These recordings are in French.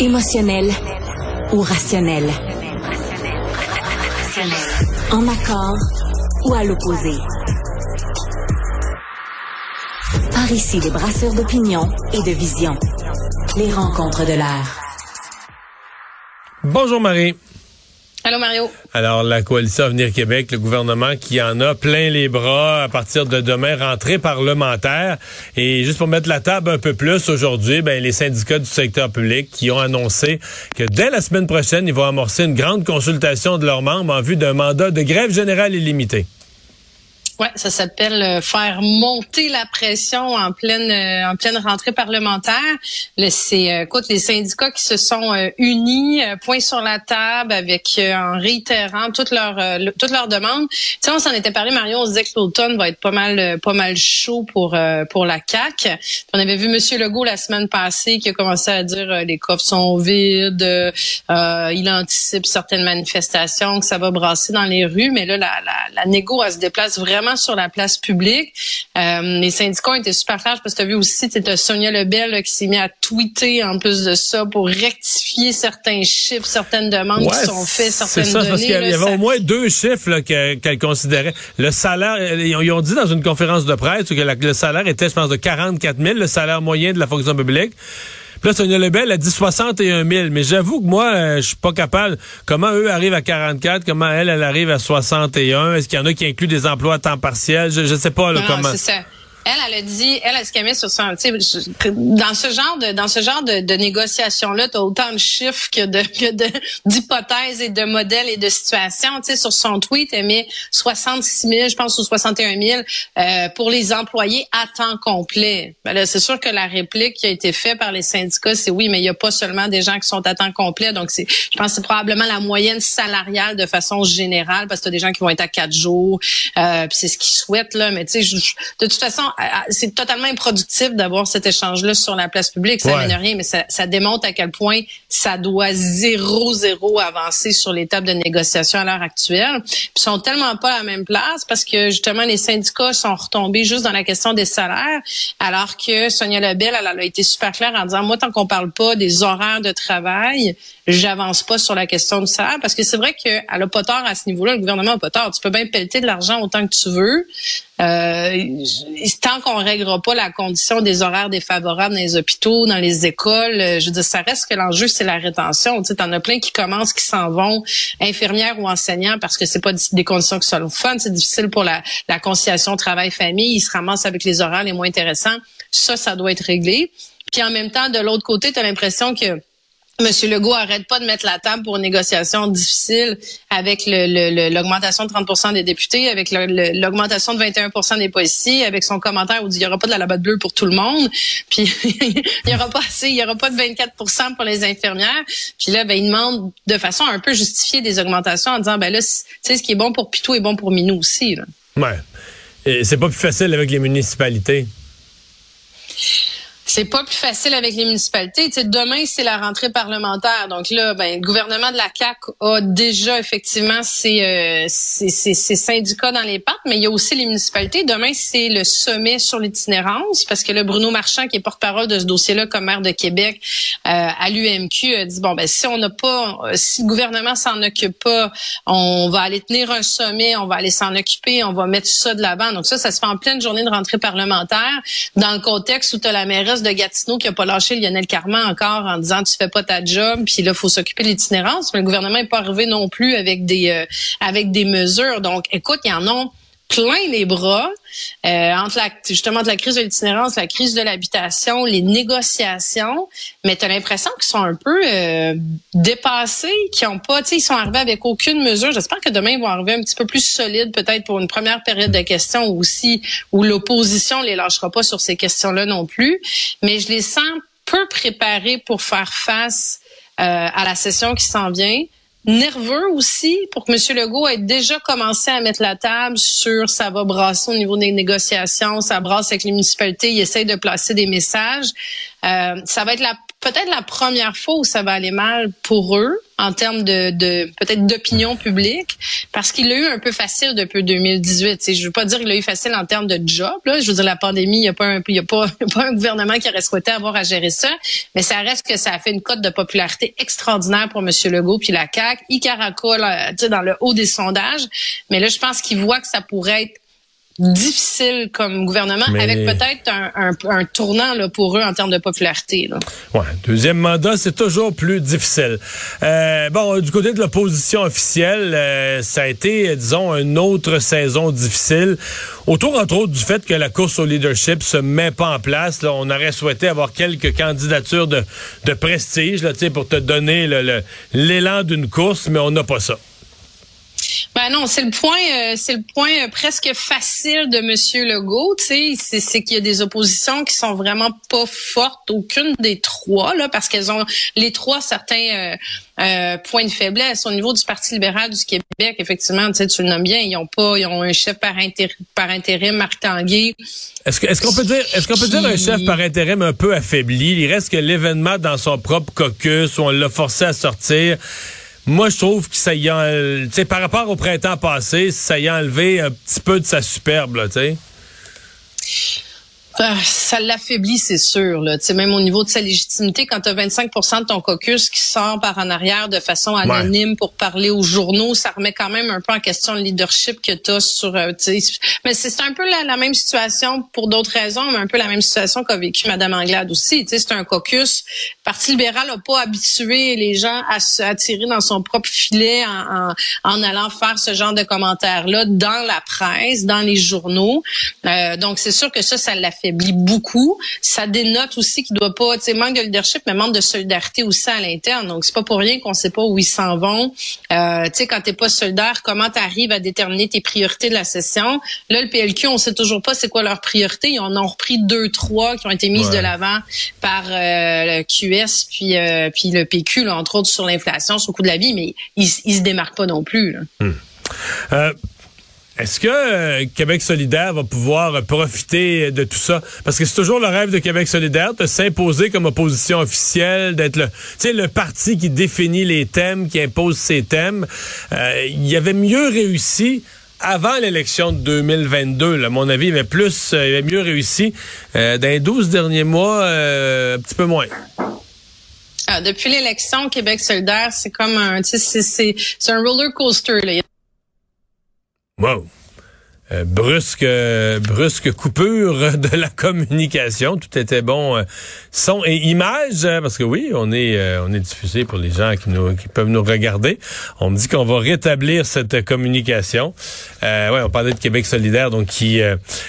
Émotionnel ou rationnel? En accord ou à l'opposé? Par ici, les brasseurs d'opinion et de vision. Les rencontres de l'air. Bonjour Marie. Alors, la coalition Avenir Québec, le gouvernement qui en a plein les bras à partir de demain, rentrée parlementaire. Et juste pour mettre la table un peu plus aujourd'hui, ben, les syndicats du secteur public qui ont annoncé que dès la semaine prochaine, ils vont amorcer une grande consultation de leurs membres en vue d'un mandat de grève générale illimité. Ouais, ça s'appelle euh, faire monter la pression en pleine euh, en pleine rentrée parlementaire. C'est euh, écoute les syndicats qui se sont unis, point sur la table avec en réitérant toutes leurs toutes leurs demandes. Tu sais, on s'en était parlé Mario, on se disait que l'automne va être pas mal pas mal chaud pour pour la CAC. On avait vu monsieur Legault la semaine passée qui a commencé à dire les coffres sont vides, il anticipe certaines manifestations que ça va brasser dans les rues, mais là la la, la négo elle se déplace vraiment sur la place publique. Euh, les syndicats ont été super clairs parce que tu as vu aussi, tu Sonia Lebel qui s'est mis à tweeter en plus de ça pour rectifier certains chiffres, certaines demandes qui sont faites, certaines ça, données. Parce qu'il y avait au moins deux chiffres qu'elle considérait. Le salaire, ils ont dit dans une conférence de presse que le salaire était, je pense, de 44 000, le salaire moyen de la fonction publique. Puis là, Sonia Lebel a dit 61 000. Mais j'avoue que moi, euh, je suis pas capable. Comment eux arrivent à 44? Comment elle, elle arrive à 61? Est-ce qu'il y en a qui incluent des emplois à temps partiel? Je, je sais pas là, comment. Elle, elle a dit, elle, ce qu'elle met sur son, dans ce genre de, dans ce genre de, de négociation-là, t'as autant de chiffres que de, d'hypothèses et de modèles et de situations. Tu sais, sur son tweet, elle met 66 000, je pense, ou 61 000 euh, pour les employés à temps complet. Ben c'est sûr que la réplique qui a été faite par les syndicats, c'est oui, mais il y a pas seulement des gens qui sont à temps complet. Donc, c'est, je pense, que c'est probablement la moyenne salariale de façon générale, parce que t'as des gens qui vont être à quatre jours, euh, c'est ce qu'ils souhaitent là. Mais tu sais, de toute façon, c'est totalement improductif d'avoir cet échange-là sur la place publique. Ça ouais. rien, mais ça, ça, démontre à quel point ça doit zéro, zéro avancer sur l'étape de négociation à l'heure actuelle. Puis ils sont tellement pas à la même place parce que justement, les syndicats sont retombés juste dans la question des salaires, alors que Sonia Lebel, elle, elle a été super claire en disant, moi, tant qu'on parle pas des horaires de travail, j'avance pas sur la question du salaire parce que c'est vrai qu'elle a pas tort à ce niveau-là. Le gouvernement a pas tort. Tu peux bien pelleter de l'argent autant que tu veux. Euh, tant qu'on réglera pas la condition des horaires défavorables dans les hôpitaux, dans les écoles, euh, je veux dire, ça reste que l'enjeu, c'est la rétention. Tu sais, en as plein qui commencent, qui s'en vont, infirmières ou enseignants, parce que c'est pas des conditions qui sont fun. C'est difficile pour la, la conciliation travail-famille. Ils se ramassent avec les horaires les moins intéressants. Ça, ça doit être réglé. Puis en même temps, de l'autre côté, tu as l'impression que Monsieur Legault arrête pas de mettre la table pour une négociation difficile avec l'augmentation de 30% des députés, avec l'augmentation de 21% des policiers, avec son commentaire où il dit il y aura pas de la labatte bleue pour tout le monde, puis il y aura pas assez, il y aura pas de 24% pour les infirmières. Puis là, ben il demande de façon un peu justifiée des augmentations en disant ben là, tu sais ce qui est bon pour Pitou est bon pour Minou aussi. Là. Ouais. C'est pas plus facile avec les municipalités? C'est pas plus facile avec les municipalités. Demain, c'est la rentrée parlementaire. Donc là, ben, le gouvernement de la CAC a déjà effectivement ses, euh, ses, ses, syndicats dans les pattes, mais il y a aussi les municipalités. Demain, c'est le sommet sur l'itinérance, parce que le Bruno Marchand, qui est porte-parole de ce dossier-là comme maire de Québec euh, à l'UMQ, a dit bon ben si on n'a pas, si le gouvernement s'en occupe pas, on va aller tenir un sommet, on va aller s'en occuper, on va mettre ça de l'avant. Donc ça, ça se fait en pleine journée de rentrée parlementaire, dans le contexte où tu as la mairesse de Gatineau qui a pas lâché Lionel Carman encore en disant tu fais pas ta job, puis là faut s'occuper de l'itinérance. Mais le gouvernement est pas arrivé non plus avec des euh, avec des mesures. Donc, écoute, il y en a plein les bras euh, entre la, justement de la crise de l'itinérance, la crise de l'habitation, les négociations, mais tu as l'impression qu'ils sont un peu euh, dépassés, qui ont pas, tu sais, ils sont arrivés avec aucune mesure. J'espère que demain ils vont arriver un petit peu plus solides, peut-être pour une première période de questions aussi, où l'opposition les lâchera pas sur ces questions-là non plus. Mais je les sens peu préparés pour faire face euh, à la session qui s'en vient nerveux aussi pour que M. Legault ait déjà commencé à mettre la table sur ça va brasser au niveau des négociations, ça brasse avec les municipalités, il essaye de placer des messages. Euh, ça va être la peut-être la première fois où ça va aller mal pour eux en termes de, de peut-être d'opinion publique, parce qu'il a eu un peu facile depuis 2018. Je je veux pas dire qu'il a eu facile en termes de job. Là. Je veux dire, la pandémie, il n'y a, pas un, y a, pas, pas un gouvernement qui aurait souhaité avoir à gérer ça, mais ça reste que ça a fait une cote de popularité extraordinaire pour M. Legault puis la CAQ. Il caracole dans le haut des sondages, mais là, je pense qu'il voit que ça pourrait être difficile comme gouvernement, avec peut-être un, un, tournant là, pour eux en termes de popularité. Là. Ouais, deuxième mandat, c'est toujours plus difficile. Euh, bon, du côté de l'opposition officielle, euh, ça a été, disons, une autre saison difficile. Autour, entre autres, du fait que la course au leadership se met pas en place. Là, on aurait souhaité avoir quelques candidatures de, de prestige là, pour te donner l'élan d'une course, mais on n'a pas ça. Ben non, c'est le point, euh, c'est le point euh, presque facile de Monsieur Legault. Tu sais, c'est qu'il y a des oppositions qui sont vraiment pas fortes, aucune des trois là, parce qu'elles ont les trois certains euh, points de faiblesse au niveau du Parti libéral du Québec. Effectivement, tu sais, tu le nommes bien, ils ont pas, ils ont un chef par intérim, par intérim Marc Tanguay. Est-ce est-ce qu'on peut dire, est-ce qu'on peut dire un chef par intérim un peu affaibli? Il reste que l'événement dans son propre caucus où on l'a forcé à sortir. Moi, je trouve que ça y a, tu sais, par rapport au printemps passé, ça y a enlevé un petit peu de sa superbe, tu sais. Ah, ça l'affaiblit, c'est sûr. Là. même au niveau de sa légitimité, quand tu as 25 de ton caucus qui sort par en arrière de façon anonyme pour parler aux journaux, ça remet quand même un peu en question le leadership que tu as sur... Euh, mais c'est un peu la, même situation pour d'autres raisons, mais un peu la même situation qu'a vécu Mme Anglade aussi. C'est un caucus. Le Parti libéral n'a pas habitué les gens à se attirer dans son propre filet en, en, allant faire ce genre de commentaires-là dans la presse, dans les journaux. Euh, donc, c'est sûr que ça, ça l'affaiblit beaucoup. Ça dénote aussi qu'il doit pas, tu sais, manque de leadership, mais manque de solidarité aussi à l'interne. Donc, c'est pas pour rien qu'on sait pas où ils s'en vont. Euh, tu sais, quand t'es pas solidaire, comment tu arrives à déterminer tes priorités de la session? Là, le PLQ, on sait toujours pas c'est quoi leurs priorités. Ils en ont repris deux, trois qui ont été mises de l'avant par euh, le QS puis euh, puis le PQ, là, entre autres sur l'inflation, sur le coût de la vie, mais ils, ils se démarquent pas non plus. Là. Hmm. Euh, est-ce que euh, Québec solidaire va pouvoir profiter de tout ça? Parce que c'est toujours le rêve de Québec solidaire de s'imposer comme opposition officielle, d'être le, le parti qui définit les thèmes, qui impose ses thèmes. Euh, il avait mieux réussi avant l'élection de 2022, à mon avis, il avait plus, euh, il avait mieux réussi. dans les 12 derniers mois, un petit peu moins. Ah, depuis l'élection, Québec solidaire, c'est comme un, c'est un roller coaster. Là. Whoa. Euh, brusque euh, brusque coupure de la communication. Tout était bon euh, son et image parce que oui on est on est diffusé pour les gens qui nous qui peuvent nous regarder. On me dit qu'on va rétablir cette communication. Ouais on parlait de Québec solidaire donc qui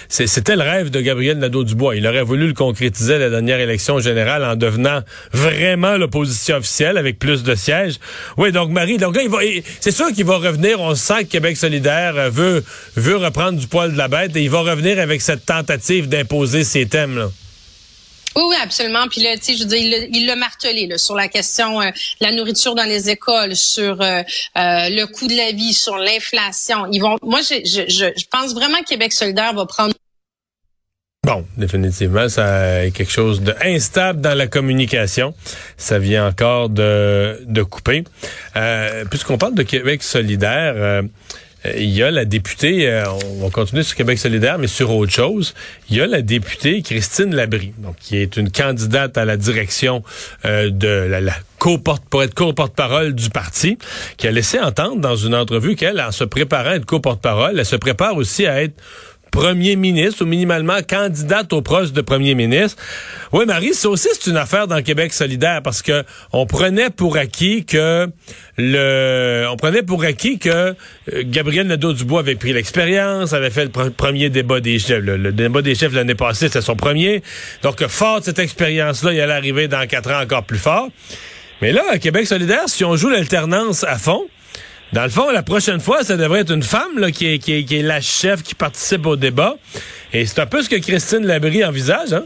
c'était le rêve de Gabriel Nadeau-Dubois. Il aurait voulu le concrétiser à la dernière élection générale en devenant vraiment l'opposition officielle avec plus de sièges. Oui donc Marie donc là il va c'est sûr qu'il va revenir. On sent que Québec solidaire veut veut reprendre du poil de la bête et il va revenir avec cette tentative d'imposer ces thèmes-là. Oui, absolument. Puis là, tu sais, je veux dire, il l'a martelé là, sur la question euh, de la nourriture dans les écoles, sur euh, euh, le coût de la vie, sur l'inflation. Ils vont. Moi, je, je, je pense vraiment que Québec solidaire va prendre. Bon, définitivement, ça est quelque chose d'instable dans la communication. Ça vient encore de, de couper. Puisqu'on parle de Québec solidaire. Euh, il y a la députée, euh, on va continuer sur Québec solidaire, mais sur autre chose. Il y a la députée Christine Labrie, donc qui est une candidate à la direction euh, de la, la co-porte pour être co-porte-parole du parti, qui a laissé entendre dans une entrevue qu'elle, en se préparant à être co-porte-parole, elle se prépare aussi à être premier ministre ou minimalement candidate au poste de premier ministre. Oui, Marie, ça aussi c'est une affaire dans Québec solidaire parce que on prenait pour acquis que le, on prenait pour acquis que euh, Gabriel Nadeau-Dubois avait pris l'expérience, avait fait le premier débat des chefs. Le, débat des chefs l'année passée, c'était son premier. Donc, fort de cette expérience-là, il allait arriver dans quatre ans encore plus fort. Mais là, à Québec solidaire, si on joue l'alternance à fond, dans le fond, la prochaine fois, ça devrait être une femme là, qui, est, la chef qui participe au débat. Et c'est un peu ce que Christine Labrie envisage, hein?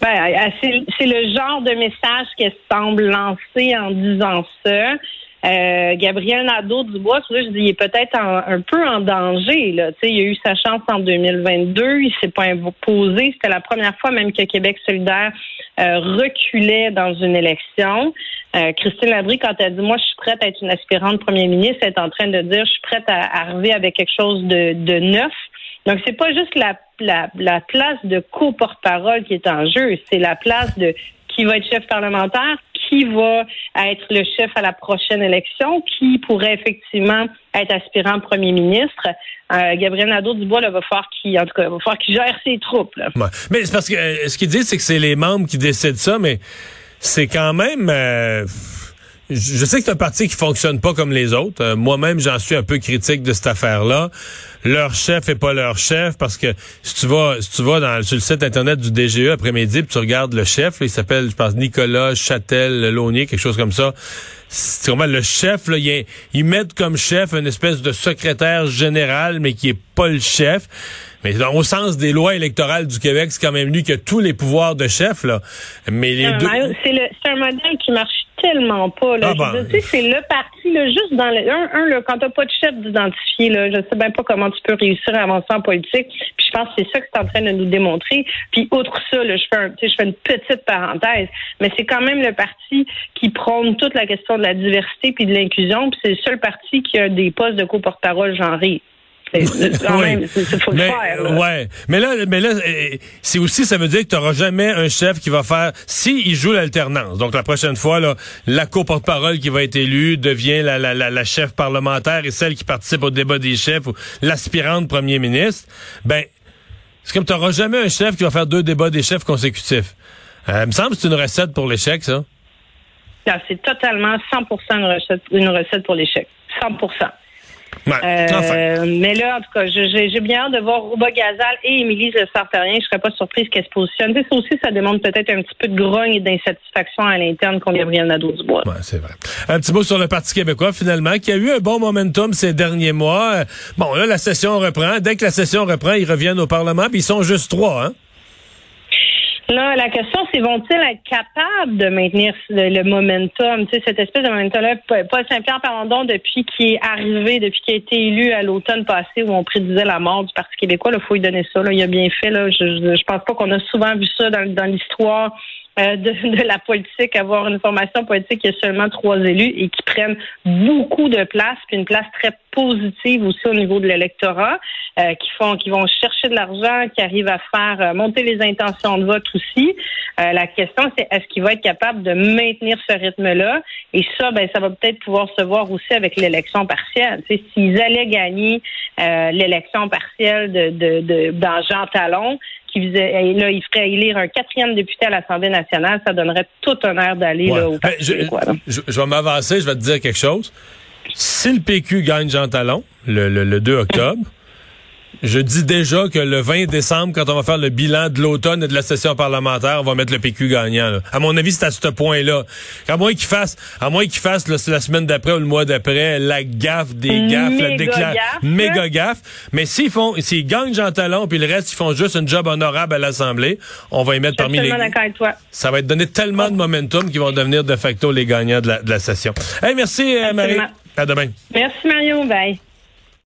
Ben, c'est le genre de message qu'elle semble lancer en disant ça. Euh, Gabriel Nadeau-Dubois, je dis, il est peut-être un peu en danger. Là. il a eu sa chance en 2022, il s'est pas imposé. C'était la première fois même que Québec solidaire euh, reculait dans une élection. Euh, Christine Labrie, quand elle dit moi je suis prête à être une aspirante premier ministre, elle est en train de dire je suis prête à arriver avec quelque chose de, neuf. Donc c'est pas juste la, la, la place de co-porte-parole qui est en jeu, c'est la place de qui va être chef parlementaire, qui va être le chef à la prochaine élection, qui pourrait effectivement être aspirant premier ministre. Euh, Gabriel Nadeau-Dubois, va falloir qu'il, en tout cas, va falloir qu'il gère ses troupes. Mais c'est parce que euh, ce qu'il dit, c'est que c'est les membres qui décident ça, mais c'est quand même. Euh, je sais que c'est un parti qui fonctionne pas comme les autres. Euh, moi-même, j'en suis un peu critique de cette affaire-là. Leur chef est pas leur chef parce que si tu vas, si tu vas dans, sur le site internet du DGE après-midi, tu regardes le chef, il s'appelle, je pense, Nicolas Châtel Launier, quelque chose comme ça. C'est vraiment le chef. Là, il, ils mettent comme chef une espèce de secrétaire général, mais qui est pas le chef. Mais au sens des lois électorales du Québec, c'est quand même lui qui a tous les pouvoirs de chef. Là. Mais les deux... C'est un modèle qui marche tellement pas. Là. Ah ben. c'est le parti, là, juste dans le. Un, un là, quand t'as pas de chef d'identifier, là, je sais même pas comment tu peux réussir à avancer en politique. Puis je pense que c'est ça que c'est en train de nous démontrer. Puis outre ça, là, je fais un, je fais une petite parenthèse, mais c'est quand même le parti qui prône toute la question de la diversité puis de l'inclusion. Puis c'est le seul parti qui a des postes de co-porte-parole genrés. C'est mais, Ouais. Mais là, mais là, c'est aussi, ça veut dire que tu n'auras jamais un chef qui va faire, si il joue l'alternance. Donc, la prochaine fois, là, la co-porte-parole qui va être élue devient la, la, la, chef parlementaire et celle qui participe au débat des chefs ou l'aspirante premier ministre. Ben, c'est comme tu n'auras jamais un chef qui va faire deux débats des chefs consécutifs. Euh, il me semble que c'est une recette pour l'échec, ça. C'est totalement 100% une recette, une recette pour l'échec. 100 euh, mais là, en tout cas, j'ai bien hâte de voir Rouba Gazal et Émilie Le Sartarien. Je serais pas surprise qu'elle se positionne. Ça aussi, ça demande peut-être un petit peu de grogne et d'insatisfaction à l'interne qu'on Gabriel Nadeau-Dubois. Ouais, c'est vrai. Un petit mot sur le Parti québécois, finalement, qui a eu un bon momentum ces derniers mois. Bon, là, la session reprend. Dès que la session reprend, ils reviennent au Parlement, puis ils sont juste trois, hein? Là, la question, c'est vont-ils être capables de maintenir le, momentum, tu sais, cette espèce de momentum-là, Paul Saint-Pierre depuis qu'il est arrivé, depuis qu'il a été élu à l'automne passé, où on prédisait la mort du Parti québécois, il faut lui donner ça. Là, il a bien fait. Là. Je, je, pense pas qu'on a souvent vu ça dans, dans l'histoire de, de, la politique, avoir une formation politique qui a seulement trois élus et qui prennent beaucoup de place, puis une place très positive aussi au niveau de l'électorat, euh, qui font, qui vont chercher de l'argent, qui arrivent à faire euh, monter les intentions de vote aussi. la question, c'est est-ce qu'il va être capable de maintenir ce rythme-là? Et ça, ben, ça va peut-être pouvoir se voir aussi avec l'élection partielle. S'ils allaient gagner l'élection partielle de, de, de, dans Jean Talon, qui faisait, là, il ferait élire un quatrième député à l'Assemblée nationale, ça donnerait tout honneur d'aller au ben, je, je, vais m'avancer, je vais te dire quelque chose. Si le PQ gagne Jean Talon le, le, le 2 octobre, je dis déjà que le 20 décembre, quand on va faire le bilan de l'automne et de la session parlementaire, on va mettre le PQ gagnant. À mon avis, c'est à ce point-là. À moins qu'il fasse, à moins qu'il fasse la semaine d'après ou le mois d'après la gaffe des gaffes, la déclaration, méga gaffe. Mais s'ils font, s'ils gagnent Jean Talon puis le reste, ils font juste un job honorable à l'Assemblée, on va y mettre parmi les. Avec toi. Ça va être donné tellement de momentum qu'ils vont devenir de facto les gagnants de la, de la session. Hey, merci euh, Marie. À demain. Merci Mario. Bye.